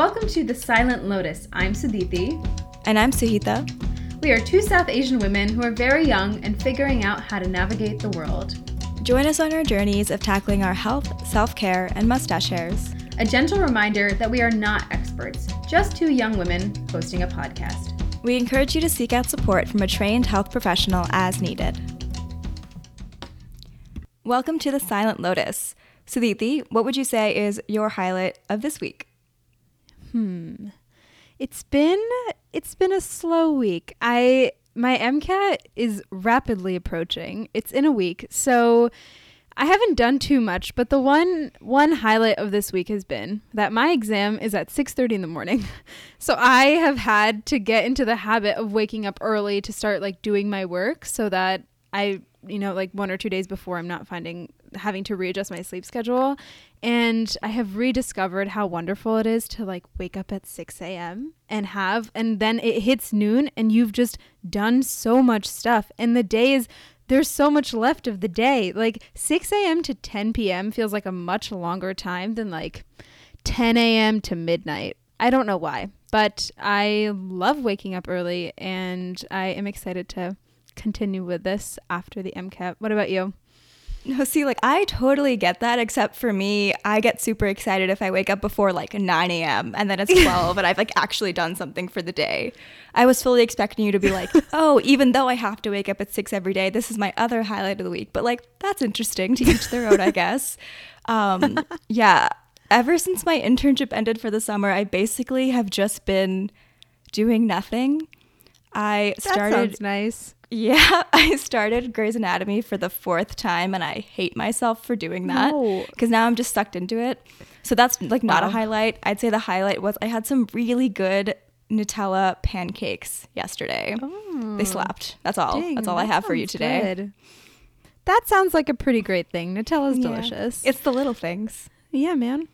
Welcome to The Silent Lotus. I'm Suditi. And I'm Suhita. We are two South Asian women who are very young and figuring out how to navigate the world. Join us on our journeys of tackling our health, self care, and mustache hairs. A gentle reminder that we are not experts, just two young women hosting a podcast. We encourage you to seek out support from a trained health professional as needed. Welcome to The Silent Lotus. Suditi, what would you say is your highlight of this week? Hmm. It's been it's been a slow week. I my MCAT is rapidly approaching. It's in a week. So I haven't done too much, but the one one highlight of this week has been that my exam is at 6:30 in the morning. So I have had to get into the habit of waking up early to start like doing my work so that I, you know, like one or two days before I'm not finding having to readjust my sleep schedule. And I have rediscovered how wonderful it is to like wake up at 6 a.m. and have, and then it hits noon and you've just done so much stuff. And the day is, there's so much left of the day. Like 6 a.m. to 10 p.m. feels like a much longer time than like 10 a.m. to midnight. I don't know why, but I love waking up early and I am excited to continue with this after the MCAT. What about you? No, see, like I totally get that, except for me, I get super excited if I wake up before like 9 a.m. and then it's 12 and I've like actually done something for the day. I was fully expecting you to be like, oh, even though I have to wake up at 6 every day, this is my other highlight of the week. But like, that's interesting to each their own, I guess. Um, yeah, ever since my internship ended for the summer, I basically have just been doing nothing. I started. That nice. Yeah, I started Grey's Anatomy for the fourth time, and I hate myself for doing that because no. now I'm just sucked into it. So that's like not wow. a highlight. I'd say the highlight was I had some really good Nutella pancakes yesterday. Oh, they slapped. That's all. Dang, that's all that I have for you today. Good. That sounds like a pretty great thing. Nutella's yeah. delicious. It's the little things. Yeah, man.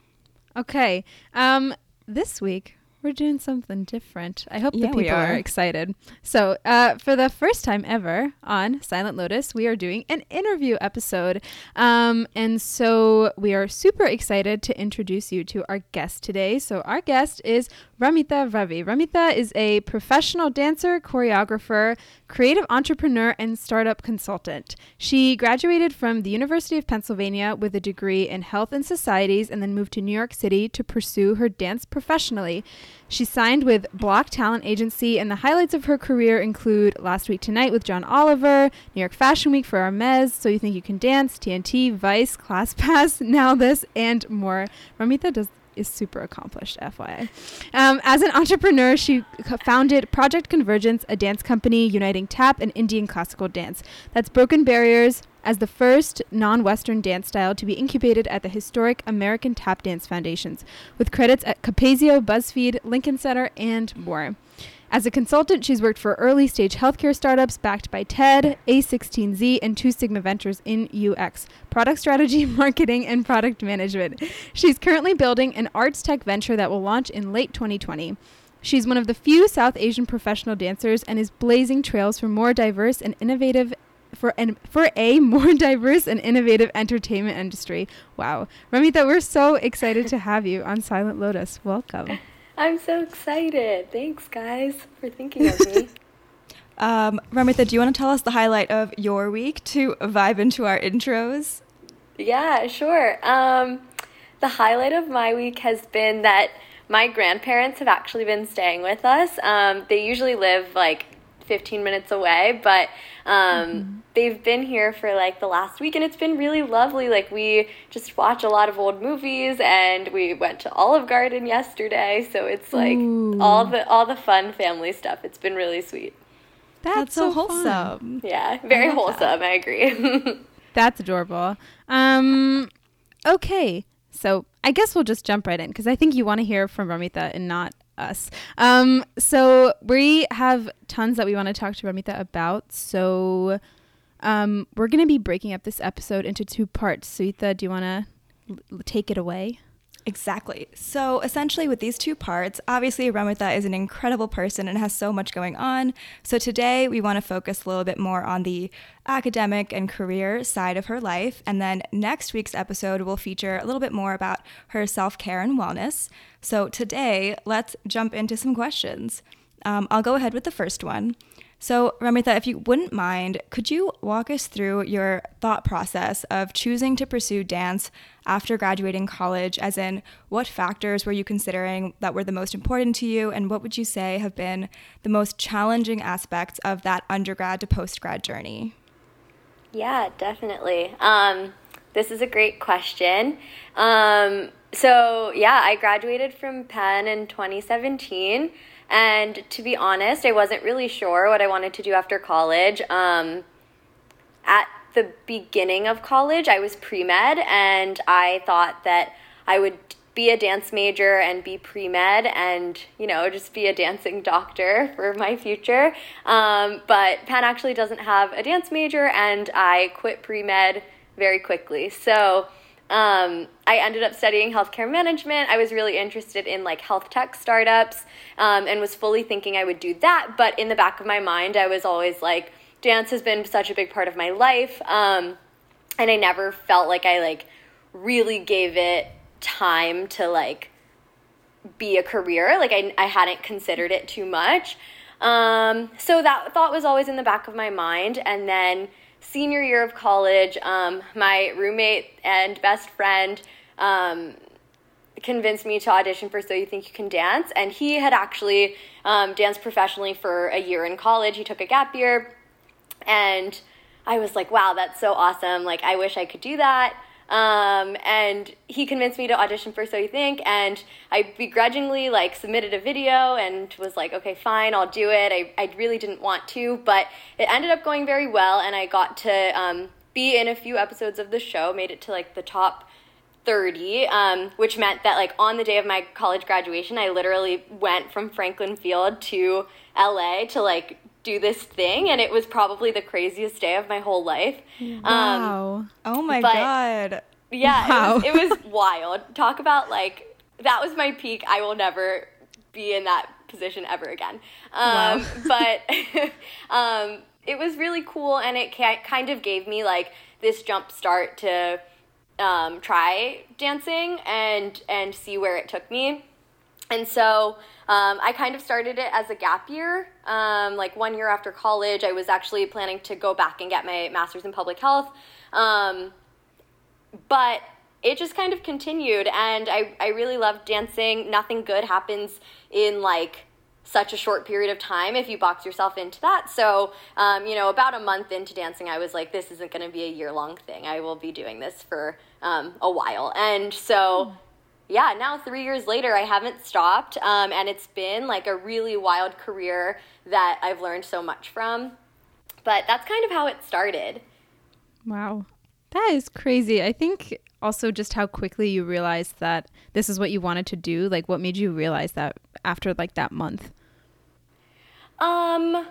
Okay. Um, this week we're doing something different. I hope yeah, the people are. are. excited. So, uh, for the first time ever on Silent Lotus, we are doing an interview episode. Um, and so, we are super excited to introduce you to our guest today. So, our guest is Ramita Ravi. Ramita is a professional dancer, choreographer, creative entrepreneur, and startup consultant. She graduated from the University of Pennsylvania with a degree in health and societies and then moved to New York City to pursue her dance professionally. She signed with Bloc Talent Agency, and the highlights of her career include Last Week Tonight with John Oliver, New York Fashion Week for Hermes, So You Think You Can Dance, TNT, Vice, ClassPass, Now This, and more. Ramita does is super accomplished, FYI. Um, as an entrepreneur, she founded Project Convergence, a dance company uniting tap and Indian classical dance that's broken barriers as the first non Western dance style to be incubated at the historic American Tap Dance Foundations, with credits at Capezio, BuzzFeed, Lincoln Center, and more. As a consultant, she's worked for early stage healthcare startups backed by TED, A16Z, and Two Sigma Ventures in UX, product strategy, marketing, and product management. She's currently building an arts tech venture that will launch in late 2020. She's one of the few South Asian professional dancers and is blazing trails for more diverse and innovative for an for a more diverse and innovative entertainment industry. Wow. Ramita, we're so excited to have you on Silent Lotus. Welcome. I'm so excited. Thanks, guys, for thinking of me. um, Ramita, do you want to tell us the highlight of your week to vibe into our intros? Yeah, sure. Um, the highlight of my week has been that my grandparents have actually been staying with us. Um, they usually live like 15 minutes away, but um, mm-hmm. they've been here for like the last week and it's been really lovely. Like, we just watch a lot of old movies and we went to Olive Garden yesterday. So it's like Ooh. all the all the fun family stuff. It's been really sweet. That's, That's so, so wholesome. Yeah, very I wholesome. That. I agree. That's adorable. Um, okay. So I guess we'll just jump right in because I think you want to hear from Ramita and not us. Um, so we have tons that we want to talk to Ramita about. So um, we're going to be breaking up this episode into two parts. Suhita, do you want to l- take it away? Exactly. So essentially, with these two parts, obviously, Ramita is an incredible person and has so much going on. So today, we want to focus a little bit more on the academic and career side of her life. And then next week's episode will feature a little bit more about her self care and wellness. So today, let's jump into some questions. Um, I'll go ahead with the first one. So, Ramita, if you wouldn't mind, could you walk us through your thought process of choosing to pursue dance after graduating college? As in, what factors were you considering that were the most important to you, and what would you say have been the most challenging aspects of that undergrad to post grad journey? Yeah, definitely. Um, this is a great question. Um, so, yeah, I graduated from Penn in 2017. And to be honest, I wasn't really sure what I wanted to do after college. Um, at the beginning of college, I was pre med, and I thought that I would be a dance major and be pre med and, you know, just be a dancing doctor for my future. Um, but Penn actually doesn't have a dance major, and I quit pre med very quickly. So, um, I ended up studying healthcare management. I was really interested in like health tech startups um, and was fully thinking I would do that. But in the back of my mind, I was always like, dance has been such a big part of my life. Um, and I never felt like I like really gave it time to like be a career. Like I, I hadn't considered it too much. Um, so that thought was always in the back of my mind. And then senior year of college, um, my roommate and best friend um, convinced me to audition for So You Think You Can Dance. And he had actually um, danced professionally for a year in college. He took a gap year. And I was like, wow, that's so awesome. Like, I wish I could do that. Um, and he convinced me to audition for So You Think, and I begrudgingly like submitted a video and was like, okay, fine, I'll do it. I, I really didn't want to, but it ended up going very well, and I got to um, be in a few episodes of the show, made it to like the top 30, um, which meant that like on the day of my college graduation, I literally went from Franklin Field to LA to like do this thing and it was probably the craziest day of my whole life. Wow. Um, oh my god. Yeah, wow. it, was, it was wild. Talk about like that was my peak. I will never be in that position ever again. Um, wow. but um, it was really cool and it kind of gave me like this jump start to um, try dancing and and see where it took me. And so um, I kind of started it as a gap year. Um, like one year after college, I was actually planning to go back and get my master's in public health. Um, but it just kind of continued, and I, I really loved dancing. Nothing good happens in like such a short period of time if you box yourself into that. So, um, you know, about a month into dancing, I was like, this isn't going to be a year long thing. I will be doing this for um, a while. And so, yeah, now three years later, I haven't stopped. Um, and it's been like a really wild career that I've learned so much from. But that's kind of how it started. Wow. That is crazy. I think also just how quickly you realized that this is what you wanted to do. Like, what made you realize that after like that month? Um,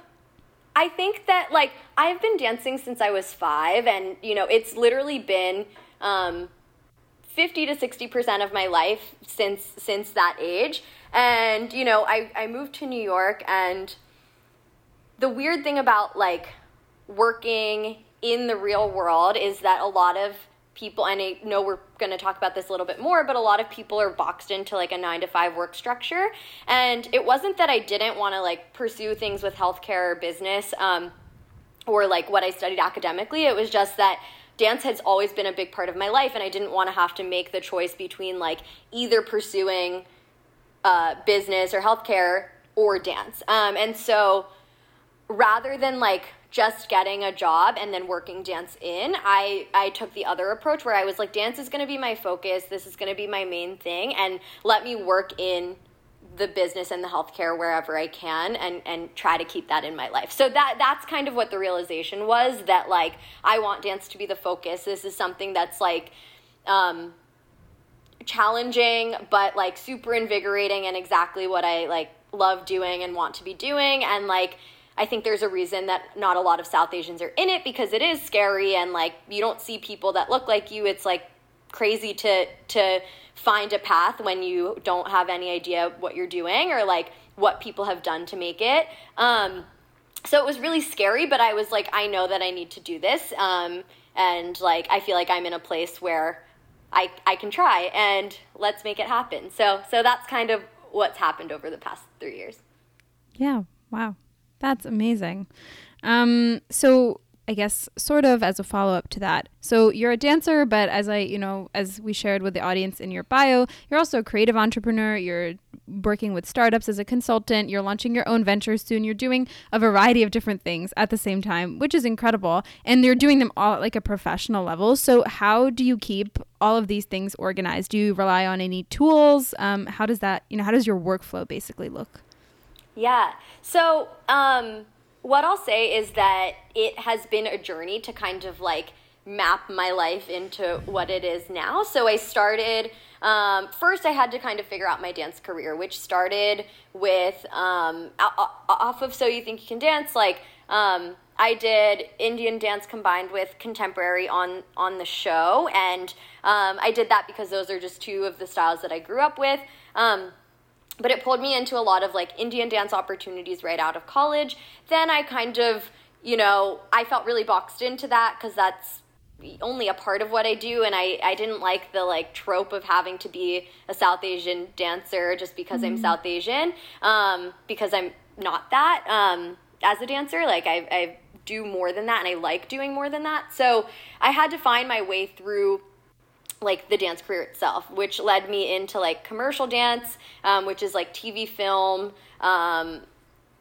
I think that like I've been dancing since I was five, and you know, it's literally been um, 50 to 60% of my life since since that age. And you know I, I moved to new york and the weird thing about like working in the real world is that a lot of people and i know we're going to talk about this a little bit more but a lot of people are boxed into like a nine to five work structure. And it wasn't that i didn't want to like pursue things with healthcare or business um, or like what i studied academically. It was just that dance has always been a big part of my life and i didn't want to have to make the choice between like either pursuing uh, business or healthcare or dance. Um, and so rather than like just getting a job and then working dance in i i took the other approach where i was like dance is going to be my focus this is going to be my main thing and let me work in the business and the healthcare wherever I can and and try to keep that in my life. So that that's kind of what the realization was that like I want dance to be the focus. This is something that's like um challenging but like super invigorating and exactly what I like love doing and want to be doing and like I think there's a reason that not a lot of South Asians are in it because it is scary and like you don't see people that look like you. It's like crazy to to find a path when you don't have any idea what you're doing or like what people have done to make it. Um, so it was really scary, but I was like, I know that I need to do this. Um, and like, I feel like I'm in a place where I, I can try and let's make it happen. So, so that's kind of what's happened over the past three years. Yeah. Wow. That's amazing. Um, so I guess sort of as a follow up to that. So you're a dancer, but as I, you know, as we shared with the audience in your bio, you're also a creative entrepreneur. You're working with startups as a consultant. You're launching your own ventures soon. You're doing a variety of different things at the same time, which is incredible. And you're doing them all at like a professional level. So how do you keep all of these things organized? Do you rely on any tools? Um, how does that, you know, how does your workflow basically look? Yeah. So, um, what I'll say is that it has been a journey to kind of like map my life into what it is now. So I started, um, first, I had to kind of figure out my dance career, which started with um, off of So You Think You Can Dance. Like, um, I did Indian dance combined with contemporary on on the show, and um, I did that because those are just two of the styles that I grew up with. Um, but it pulled me into a lot of like Indian dance opportunities right out of college. Then I kind of, you know, I felt really boxed into that because that's only a part of what I do and I, I didn't like the like trope of having to be a South Asian dancer just because mm-hmm. I'm South Asian um, because I'm not that um, as a dancer like I, I do more than that and I like doing more than that so I had to find my way through like the dance career itself, which led me into like commercial dance, um, which is like TV film. Um,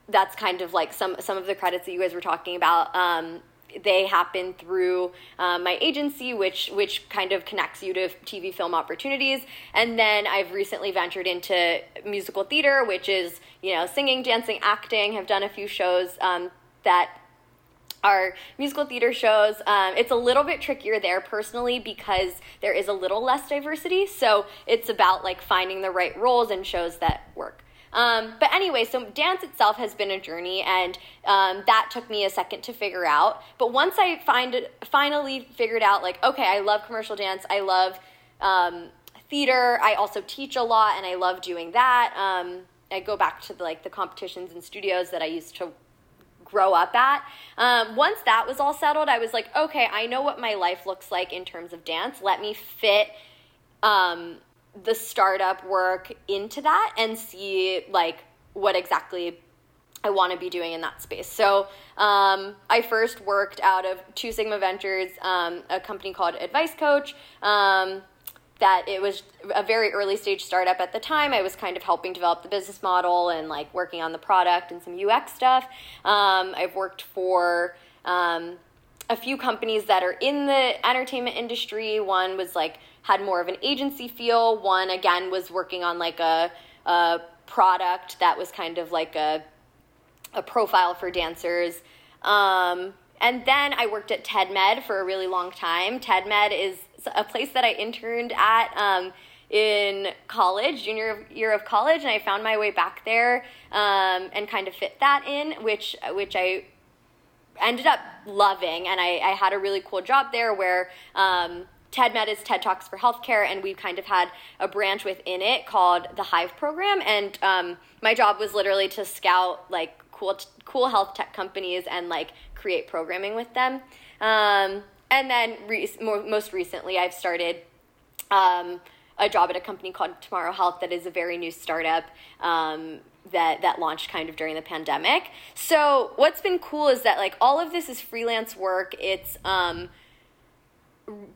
that's kind of like some some of the credits that you guys were talking about. Um, they happen through um, my agency, which which kind of connects you to TV film opportunities. And then I've recently ventured into musical theater, which is you know singing, dancing, acting. Have done a few shows um, that our musical theater shows. Um, it's a little bit trickier there personally because there is a little less diversity. So it's about like finding the right roles and shows that work. Um, but anyway, so dance itself has been a journey, and um, that took me a second to figure out. But once I find finally figured out, like, okay, I love commercial dance, I love um, theater, I also teach a lot, and I love doing that. Um, I go back to the, like the competitions and studios that I used to grow up at. Um, once that was all settled, I was like, okay, I know what my life looks like in terms of dance. Let me fit um, the startup work into that and see like what exactly I want to be doing in that space. So um, I first worked out of Two Sigma Ventures, um, a company called Advice Coach. That it was a very early stage startup at the time. I was kind of helping develop the business model and like working on the product and some UX stuff. Um, I've worked for um, a few companies that are in the entertainment industry. One was like had more of an agency feel. One again was working on like a, a product that was kind of like a a profile for dancers. Um, and then I worked at TEDMED for a really long time. TEDMED is a place that I interned at um, in college, junior year of college, and I found my way back there um, and kind of fit that in, which which I ended up loving, and I, I had a really cool job there where. Um, TEDMED is TED Talks for Healthcare, and we kind of had a branch within it called the Hive Program. And um, my job was literally to scout like cool, cool health tech companies and like create programming with them. Um, and then re- more, most recently, I've started um, a job at a company called Tomorrow Health that is a very new startup um, that that launched kind of during the pandemic. So what's been cool is that like all of this is freelance work. It's um,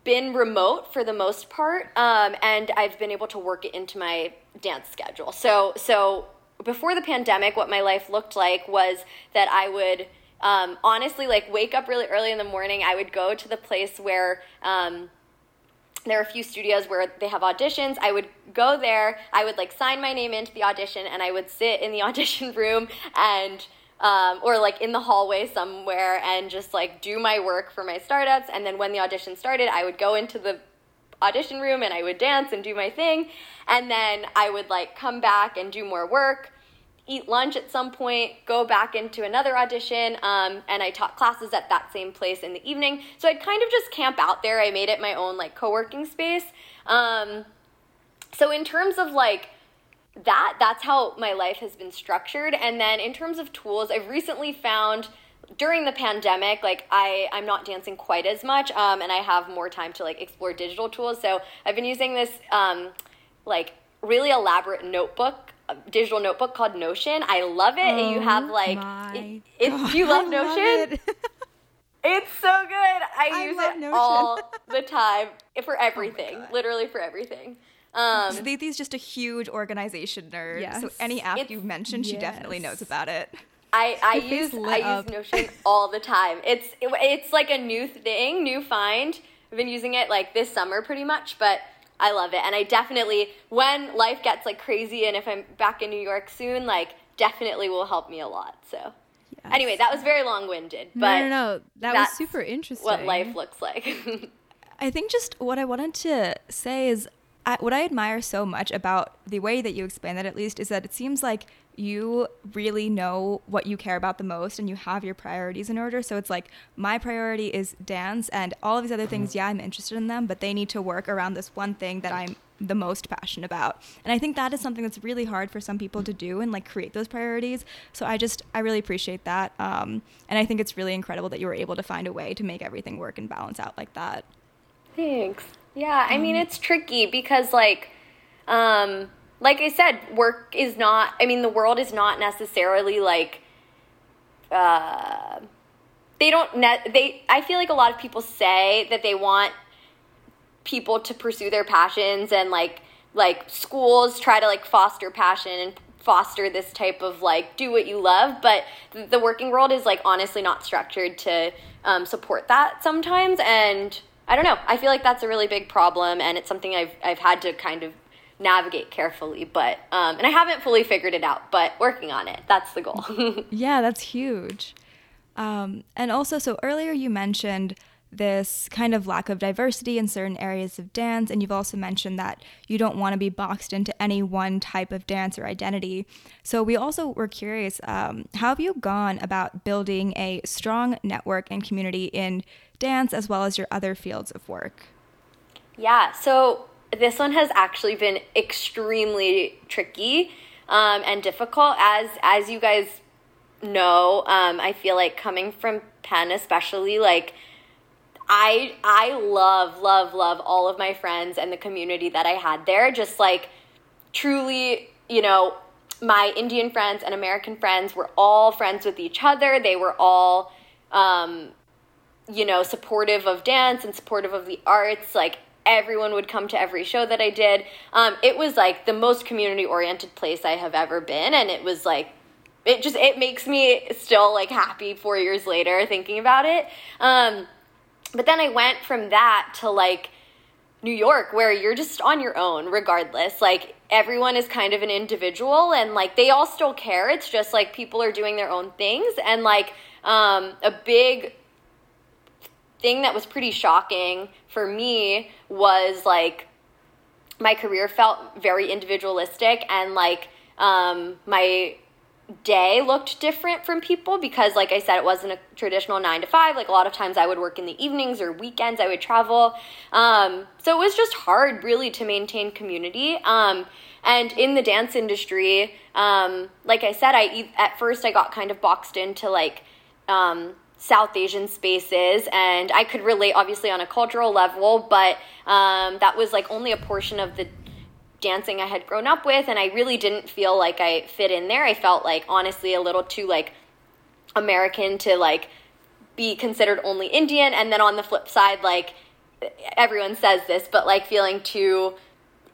been remote for the most part, um, and I've been able to work it into my dance schedule. So so before the pandemic, what my life looked like was that I would um, honestly like wake up really early in the morning. I would go to the place where um, there are a few studios where they have auditions. I would go there. I would like sign my name into the audition, and I would sit in the audition room and. Um, or like in the hallway somewhere and just like do my work for my startups and then when the audition started i would go into the audition room and i would dance and do my thing and then i would like come back and do more work eat lunch at some point, go back into another audition, um, and I taught classes at that same place in the evening. So I'd kind of just camp out there. I made it my own like co-working space. Um, so in terms of like that, that's how my life has been structured. And then in terms of tools, I've recently found during the pandemic, like I, I'm not dancing quite as much, um, and I have more time to like explore digital tools. So I've been using this um, like really elaborate notebook digital notebook called Notion. I love it. Oh, and you have oh like, it, it, do you love I Notion? Love it. it's so good. I, I use it Notion. all the time for oh everything, oh literally for everything. Um, so Thie's just a huge organization nerd. Yes. So any app it's, you mentioned, yes. she definitely knows about it. I, I use I up. use Notion all the time. It's it, it's like a new thing, new find. I've been using it like this summer pretty much, but I love it. And I definitely, when life gets like crazy and if I'm back in New York soon, like definitely will help me a lot. So yes. anyway, that was very long winded, but no, no, no, that was super interesting. What life looks like. I think just what I wanted to say is I, what I admire so much about the way that you explain that, at least, is that it seems like you really know what you care about the most and you have your priorities in order. So it's like my priority is dance and all of these other things, yeah, I'm interested in them, but they need to work around this one thing that I'm the most passionate about. And I think that is something that's really hard for some people to do and like create those priorities. So I just, I really appreciate that. Um, and I think it's really incredible that you were able to find a way to make everything work and balance out like that. Thanks. Yeah, I mean, um, it's tricky because like, um, like I said, work is not, I mean, the world is not necessarily like, uh, they don't, net, they, I feel like a lot of people say that they want people to pursue their passions and like, like schools try to like foster passion and foster this type of like do what you love but the working world is like honestly not structured to um, support that sometimes and i don't know. I feel like that's a really big problem and it's something i've, I've had to kind of navigate carefully. But um, and I haven't fully figured it out, but working on it. That's the goal. yeah, that's huge. Um, and also, so earlier you mentioned this kind of lack of diversity in certain areas of dance, and you've also mentioned that you don't want to be boxed into any one type of dance or identity. So we also were curious, um, how have you gone about building a strong network and community in dance as well as your other fields of work? Yeah, so this one has actually been extremely tricky um, and difficult. As as you guys know, um, I feel like coming from Penn, especially like. I I love love love all of my friends and the community that I had there just like truly you know my Indian friends and American friends were all friends with each other they were all um, you know supportive of dance and supportive of the arts like everyone would come to every show that I did. Um, it was like the most community oriented place I have ever been, and it was like it just it makes me still like happy four years later thinking about it. Um, but then I went from that to like New York, where you're just on your own regardless. Like everyone is kind of an individual, and like they all still care. It's just like people are doing their own things, and like um, a big thing that was pretty shocking for me was like my career felt very individualistic and like um, my day looked different from people because like i said it wasn't a traditional nine to five. Like a lot of times i would work in the evenings or weekends i would travel. Um, so it was just hard really to maintain community. Um, and in the dance industry um, like i said i at first i got kind of boxed into like um, South Asian spaces, and I could relate obviously on a cultural level, but um, that was like only a portion of the dancing I had grown up with, and I really didn't feel like I fit in there. I felt like honestly a little too like American to like be considered only Indian, and then on the flip side, like everyone says this, but like feeling too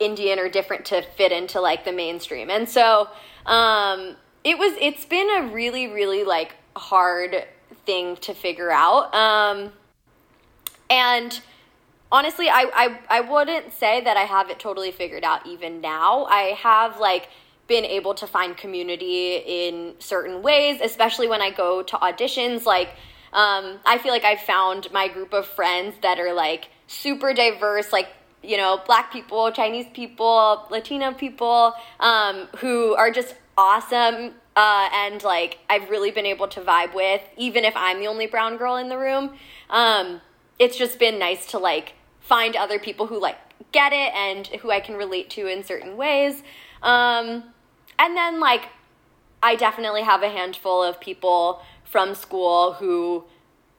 Indian or different to fit into like the mainstream, and so um, it was. It's been a really, really like hard thing to figure out. Um, and honestly, I, I, I wouldn't say that I have it totally figured out even now. I have like been able to find community in certain ways, especially when I go to auditions. Like, um, I feel like I've found my group of friends that are like super diverse, like you know, black people, Chinese people, Latino people, um, who are just awesome uh, and like I've really been able to vibe with, even if I'm the only brown girl in the room. Um, it's just been nice to like find other people who like get it and who I can relate to in certain ways. Um, and then like I definitely have a handful of people from school who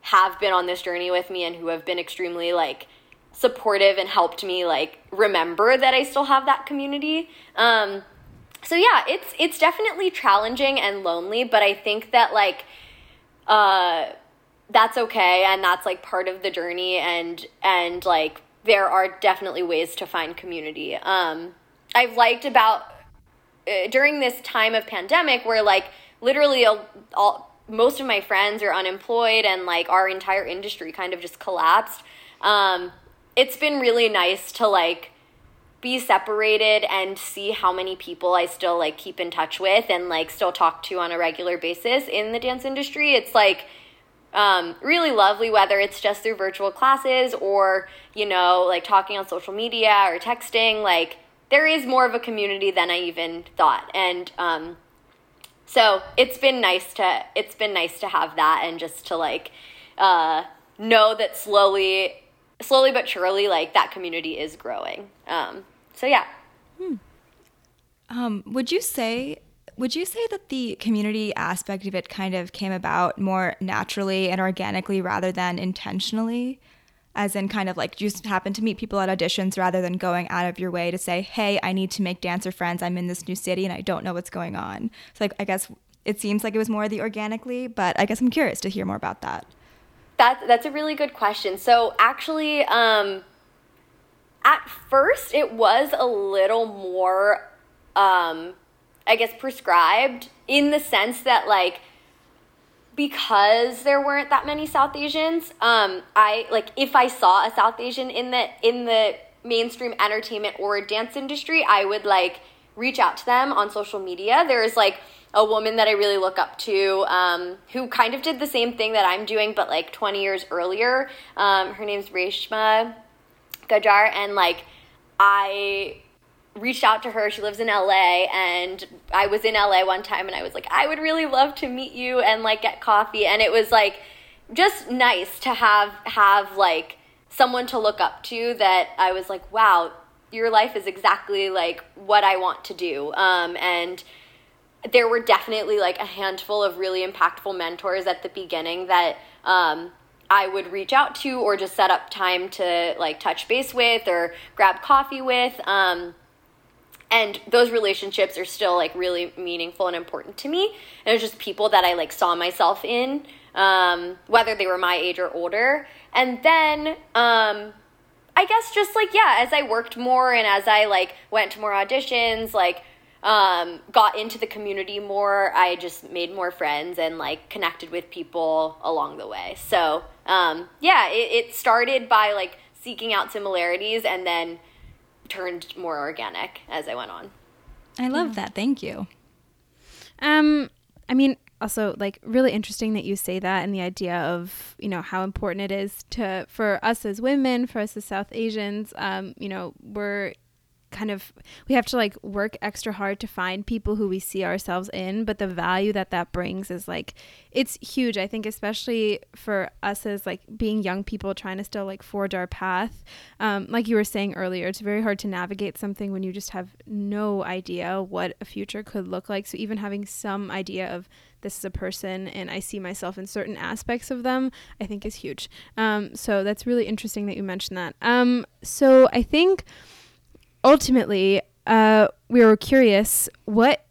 have been on this journey with me and who have been extremely like supportive and helped me like remember that I still have that community. Um, so yeah, it's it's definitely challenging and lonely, but I think that like uh that's okay and that's like part of the journey and and like there are definitely ways to find community. Um I've liked about uh, during this time of pandemic where like literally all, all most of my friends are unemployed and like our entire industry kind of just collapsed. Um it's been really nice to like be separated and see how many people I still like keep in touch with and like still talk to on a regular basis in the dance industry. It's like um, really lovely, whether it's just through virtual classes or, you know, like talking on social media or texting. Like, there is more of a community than I even thought. And, um, so it's been nice to it's been nice to have that and just to like uh, know that slowly slowly but surely like that community is growing um, so yeah. Hmm. Um, would you say would you say that the community aspect of it kind of came about more naturally and organically rather than intentionally? As in, kind of like you just happen to meet people at auditions rather than going out of your way to say, hey, I need to make dancer friends. I'm in this new city and I don't know what's going on. So, like, I guess it seems like it was more the organically, but I guess I'm curious to hear more about that. That, that's a really good question. So, actually, um, at first it was a little more um i guess prescribed in the sense that like because there weren't that many south asians um i like if i saw a south asian in the in the mainstream entertainment or dance industry i would like reach out to them on social media there's like a woman that I really look up to um, who kind of did the same thing that I'm doing, but like 20 years earlier. Um, her name's Reshma Gajjar and like I reached out to her. She lives in LA and I was in LA one time and I was like, I would really love to meet you and like get coffee. And it was like just nice to have have like someone to look up to that I was like, wow, your life is exactly like what I want to do. Um, and there were definitely like a handful of really impactful mentors at the beginning that um, I would reach out to or just set up time to like touch base with or grab coffee with. Um, and those relationships are still like really meaningful and important to me. And it's just people that I like saw myself in, um, whether they were my age or older. And then, um, I guess just like, yeah, as I worked more and as I like went to more auditions, like, um, got into the community more, I just made more friends and like connected with people along the way. So, um, yeah, it, it started by like seeking out similarities and then turned more organic as I went on. I love yeah. that. Thank you. Um, I mean, also like really interesting that you say that and the idea of you know how important it is to for us as women for us as south asians um you know we're kind of we have to like work extra hard to find people who we see ourselves in but the value that that brings is like it's huge i think especially for us as like being young people trying to still like forge our path um, like you were saying earlier it's very hard to navigate something when you just have no idea what a future could look like so even having some idea of this is a person and I see myself in certain aspects of them, I think is huge. Um, so that's really interesting that you mentioned that. Um, so I think ultimately, uh, we were curious what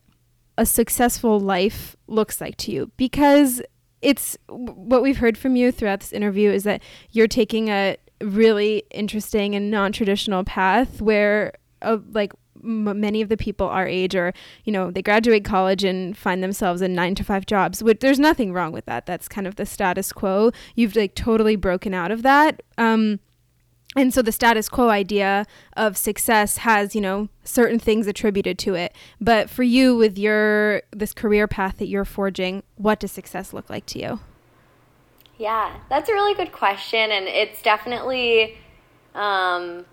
a successful life looks like to you. Because it's what we've heard from you throughout this interview is that you're taking a really interesting and non-traditional path where uh, like m- many of the people our age are you know they graduate college and find themselves in 9 to 5 jobs which there's nothing wrong with that. That's kind of the status quo. You've like totally broken out of that. Um, and so the status quo idea of success has you know certain things attributed to it but for you with your this career path that you're forging what does success look like to you yeah that's a really good question and it's definitely um,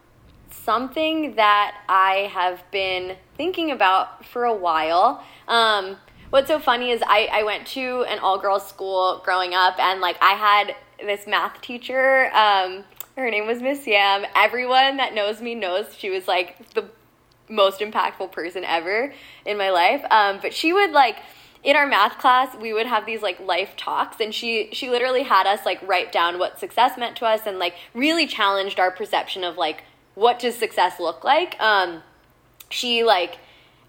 something that i have been thinking about for a while um, what's so funny is I, I went to an all girls school growing up, and like I had this math teacher. Um, her name was Miss Yam. Everyone that knows me knows she was like the most impactful person ever in my life. Um, but she would like in our math class we would have these like life talks and she she literally had us like write down what success meant to us and like really challenged our perception of like what does success look like um she like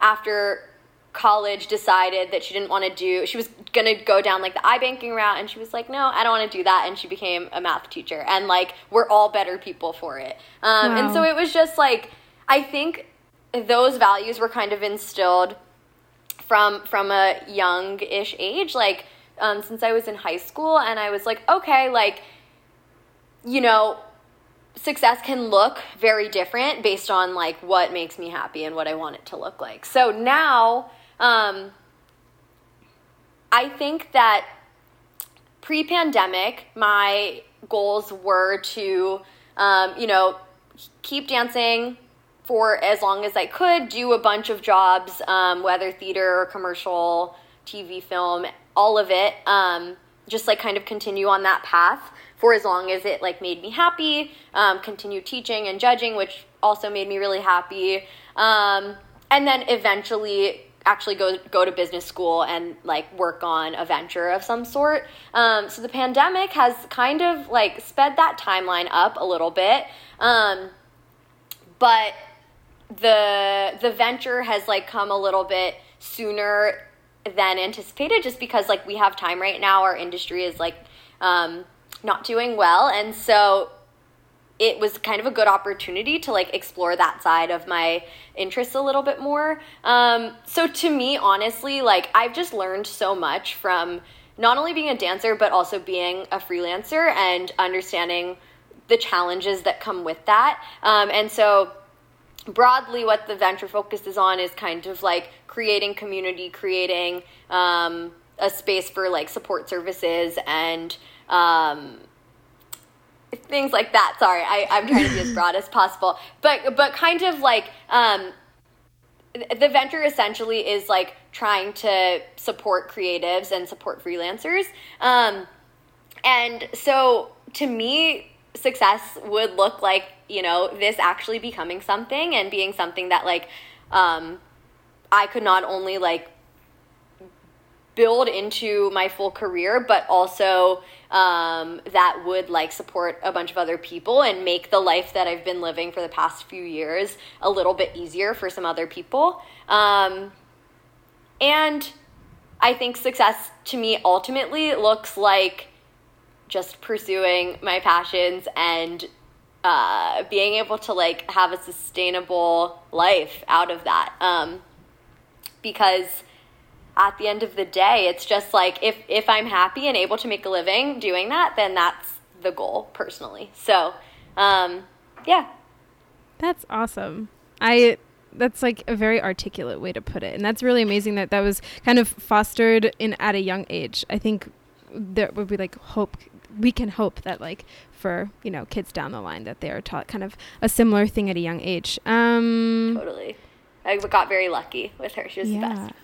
after college decided that she didn't want to do she was going to go down like the ibanking route and she was like no i don't want to do that and she became a math teacher and like we're all better people for it um, wow. and so it was just like i think those values were kind of instilled from from a young-ish age like um, since i was in high school and i was like okay like you know success can look very different based on like what makes me happy and what i want it to look like so now um, i think that pre-pandemic my goals were to um, you know keep dancing for as long as I could, do a bunch of jobs, um, whether theater or commercial, TV, film, all of it. Um, just like kind of continue on that path for as long as it like made me happy. Um, continue teaching and judging, which also made me really happy. Um, and then eventually actually go go to business school and like work on a venture of some sort. Um, so the pandemic has kind of like sped that timeline up a little bit. Um, but the the venture has like come a little bit sooner than anticipated just because like we have time right now our industry is like um, not doing well and so it was kind of a good opportunity to like explore that side of my interests a little bit more. Um, so to me honestly like i've just learned so much from not only being a dancer but also being a freelancer and understanding the challenges that come with that. Um, and so broadly what the venture focuses on is kind of like creating community creating um, a space for like support services and um, things like that. Sorry I, i'm trying to be as broad as possible. But but kind of like um, the venture essentially is like trying to support creatives and support freelancers. Um, and so to me success would look like you know this actually becoming something and being something that like um, i could not only like build into my full career but also um, that would like support a bunch of other people and make the life that i've been living for the past few years a little bit easier for some other people. Um, and i think success to me ultimately looks like just pursuing my passions and uh, being able to like have a sustainable life out of that. Um, because at the end of the day it's just like if if i'm happy and able to make a living doing that then that's the goal personally so um, yeah that's awesome i that's like a very articulate way to put it and that's really amazing that that was kind of fostered in at a young age i think there would be like hope we can hope that like for you know kids down the line that they are taught kind of a similar thing at a young age. Um, totally, I got very lucky with her. She was yeah. the best.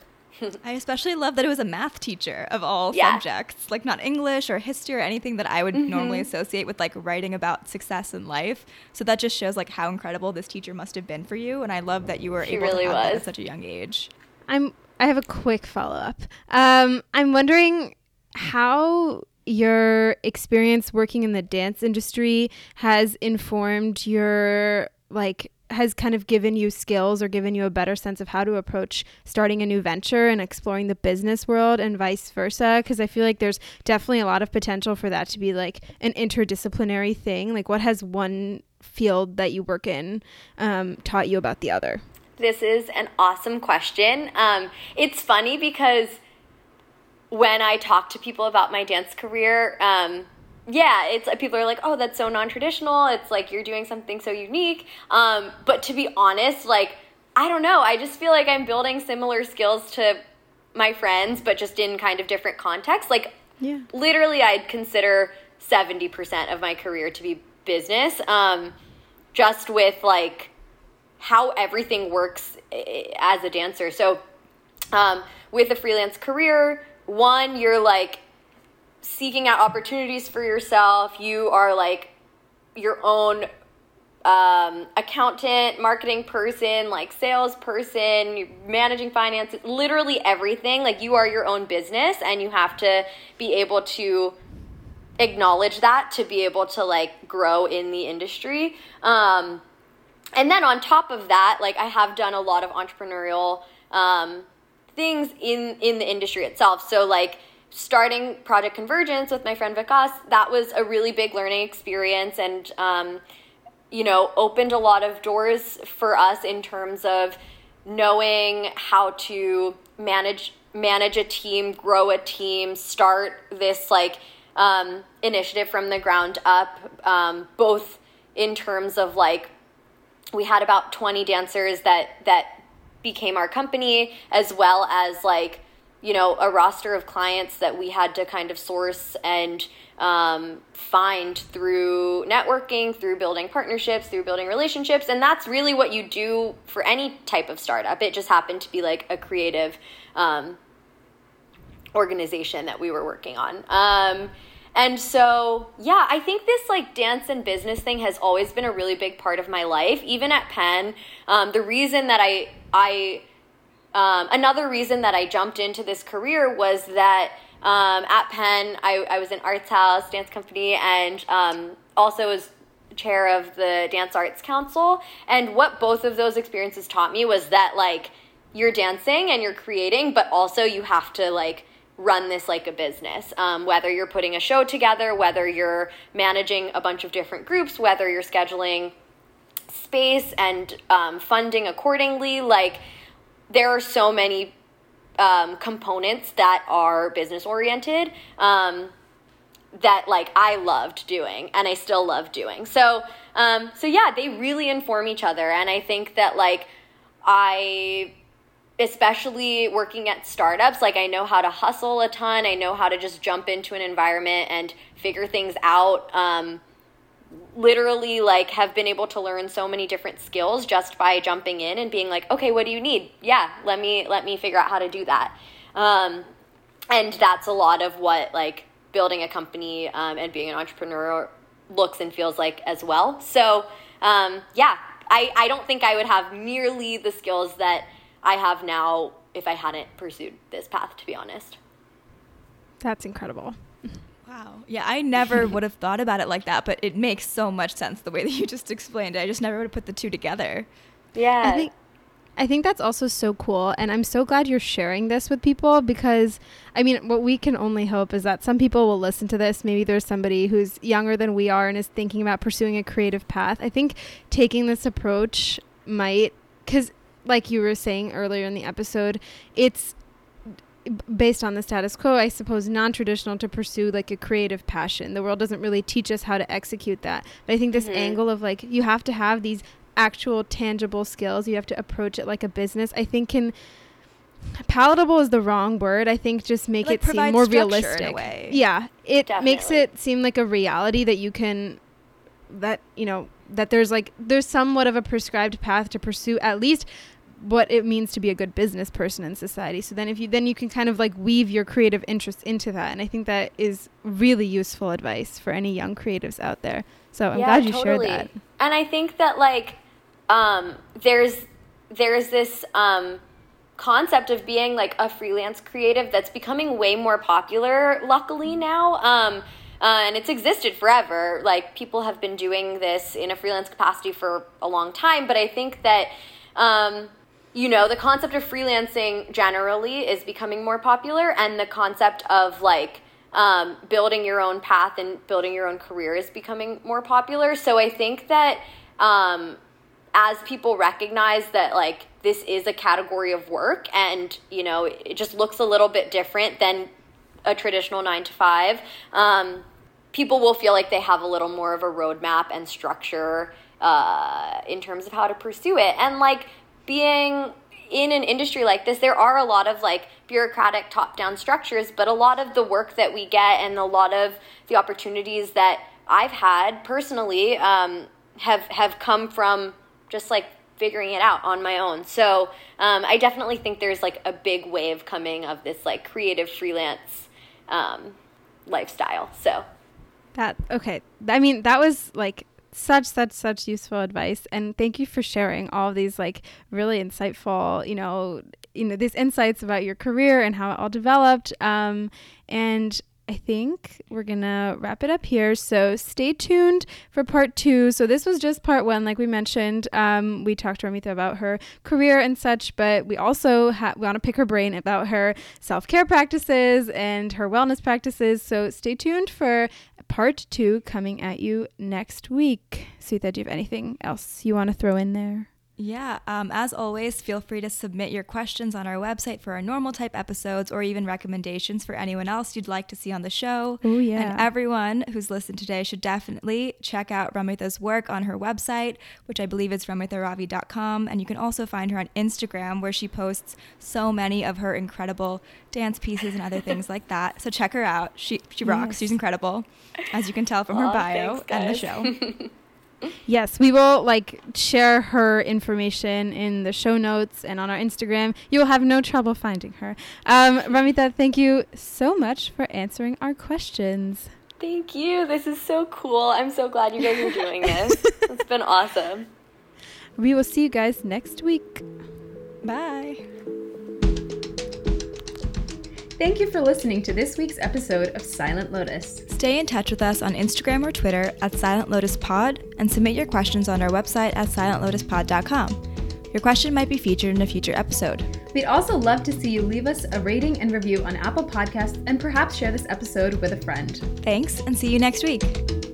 I especially love that it was a math teacher of all yeah. subjects, like not English or history or anything that I would mm-hmm. normally associate with like writing about success in life. So that just shows like how incredible this teacher must have been for you. And I love that you were she able really to have was. that at such a young age. I'm. I have a quick follow up. Um, I'm wondering how your experience working in the dance industry has informed your like has kind of given you skills or given you a better sense of how to approach starting a new venture and exploring the business world and vice versa? Because i feel like there's definitely a lot of potential for that to be like an interdisciplinary thing. Like what has one field that you work in um, taught you about the other? This is an awesome question. Um, it's funny because when I talk to people about my dance career, um, yeah, it's people are like, oh, that's so non-traditional. It's like you're doing something so unique. Um, but to be honest, like I don't know. I just feel like I'm building similar skills to my friends, but just in kind of different contexts. Like, yeah. literally, I'd consider seventy percent of my career to be business. Um, just with like how everything works eh, as a dancer. So um, with a freelance career, one, you're like seeking out opportunities for yourself. You are like your own um, accountant, marketing person, like salesperson, managing finance, literally everything. Like you are your own business and you have to be able to acknowledge that to be able to like grow in the industry. Um, and then on top of that, like I have done a lot of entrepreneurial um, things in in the industry itself. So like starting Project Convergence with my friend Vikas, that was a really big learning experience and um, you know opened a lot of doors for us in terms of knowing how to manage manage a team, grow a team, start this like um, initiative from the ground up, um, both in terms of like we had about 20 dancers that that became our company as well as like you know a roster of clients that we had to kind of source and um, find through networking through building partnerships through building relationships. And that's really what you do for any type of startup. It just happened to be like a creative um, organization that we were working on. Um, and so, yeah, I think this like dance and business thing has always been a really big part of my life. Even at Penn, um, the reason that I I um, another reason that I jumped into this career was that um, at Penn I, I was in Arts House Dance Company and um, also was chair of the Dance Arts Council. And what both of those experiences taught me was that like you're dancing and you're creating, but also you have to like run this like a business. Um, whether you're putting a show together, whether you're managing a bunch of different groups, whether you're scheduling space and um, funding accordingly, like there are so many um, components that are business oriented um, that like I loved doing and I still love doing. So um, so yeah, they really inform each other, and I think that like I especially working at startups, like I know how to hustle a ton. I know how to just jump into an environment and figure things out. Um, literally, like, have been able to learn so many different skills just by jumping in and being like, okay, what do you need? Yeah, let me let me figure out how to do that. Um, and that's a lot of what like building a company um, and being an entrepreneur looks and feels like as well. So um, yeah, I I don't think I would have nearly the skills that I have now if I hadn't pursued this path, to be honest. That's incredible. Wow. Yeah, I never would have thought about it like that, but it makes so much sense the way that you just explained it. I just never would have put the two together. Yeah. I think I think that's also so cool and I'm so glad you're sharing this with people because I mean what we can only hope is that some people will listen to this maybe there's somebody who's younger than we are and is thinking about pursuing a creative path. I think taking this approach might cuz like you were saying earlier in the episode, it's based on the status quo, I suppose, non traditional to pursue like a creative passion. The world doesn't really teach us how to execute that. But I think this mm-hmm. angle of like, you have to have these actual tangible skills, you have to approach it like a business, I think can. Palatable is the wrong word. I think just make like it seem more realistic. Yeah, it Definitely. makes it seem like a reality that you can, that you know, that there's like there's somewhat of a prescribed path to pursue at least what it means to be a good business person in society. So then if you then you can kind of like weave your creative interests into that. And I think that is really useful advice for any young creatives out there. So I'm yeah, glad you totally. shared that. And I think that like um, there's there's this um, concept of being like a freelance creative that's becoming way more popular luckily now. Um, uh, and it's existed forever. Like people have been doing this in a freelance capacity for a long time, but I think that um, you know, the concept of freelancing generally is becoming more popular, and the concept of like um, building your own path and building your own career is becoming more popular. So I think that um, as people recognize that like this is a category of work, and you know, it just looks a little bit different than a traditional nine to five. Um, people will feel like they have a little more of a roadmap and structure uh, in terms of how to pursue it, and like being in an industry like this, there are a lot of like bureaucratic top down structures, but a lot of the work that we get and a lot of the opportunities that I've had personally um, have have come from just like figuring it out on my own. So um, I definitely think there's like a big wave coming of this like creative freelance um, lifestyle. So that okay. I mean, that was like such such such useful advice and thank you for sharing all these like really insightful you know you know these insights about your career and how it all developed um, and I think we're gonna wrap it up here. So stay tuned for part two. So this was just part one, like we mentioned. Um, we talked to Ramita about her career and such, but we also ha- want to pick her brain about her self care practices and her wellness practices. So stay tuned for part two coming at you next week. Sweeta, do you have anything else you want to throw in there? Yeah, um, as always, feel free to submit your questions on our website for our normal type episodes or even recommendations for anyone else you'd like to see on the show. Oh, yeah. And everyone who's listened today should definitely check out Ramita's work on her website, which I believe is ramitaravi.com. And you can also find her on Instagram, where she posts so many of her incredible dance pieces and other things like that. So check her out. She, she rocks. Yes. She's incredible, as you can tell from her bio thanks, and the show. Yes, we will like share her information in the show notes and on our Instagram. You will have no trouble finding her. Um, Ramita, thank you so much for answering our questions. Thank you. This is so cool. I'm so glad you guys are doing this. it's been awesome. We will see you guys next week. Bye. Thank you for listening to this week's episode of Silent Lotus. Stay in touch with us on Instagram or Twitter at Silent Lotus Pod and submit your questions on our website at silentlotuspod.com. Your question might be featured in a future episode. We'd also love to see you leave us a rating and review on Apple Podcasts and perhaps share this episode with a friend. Thanks, and see you next week.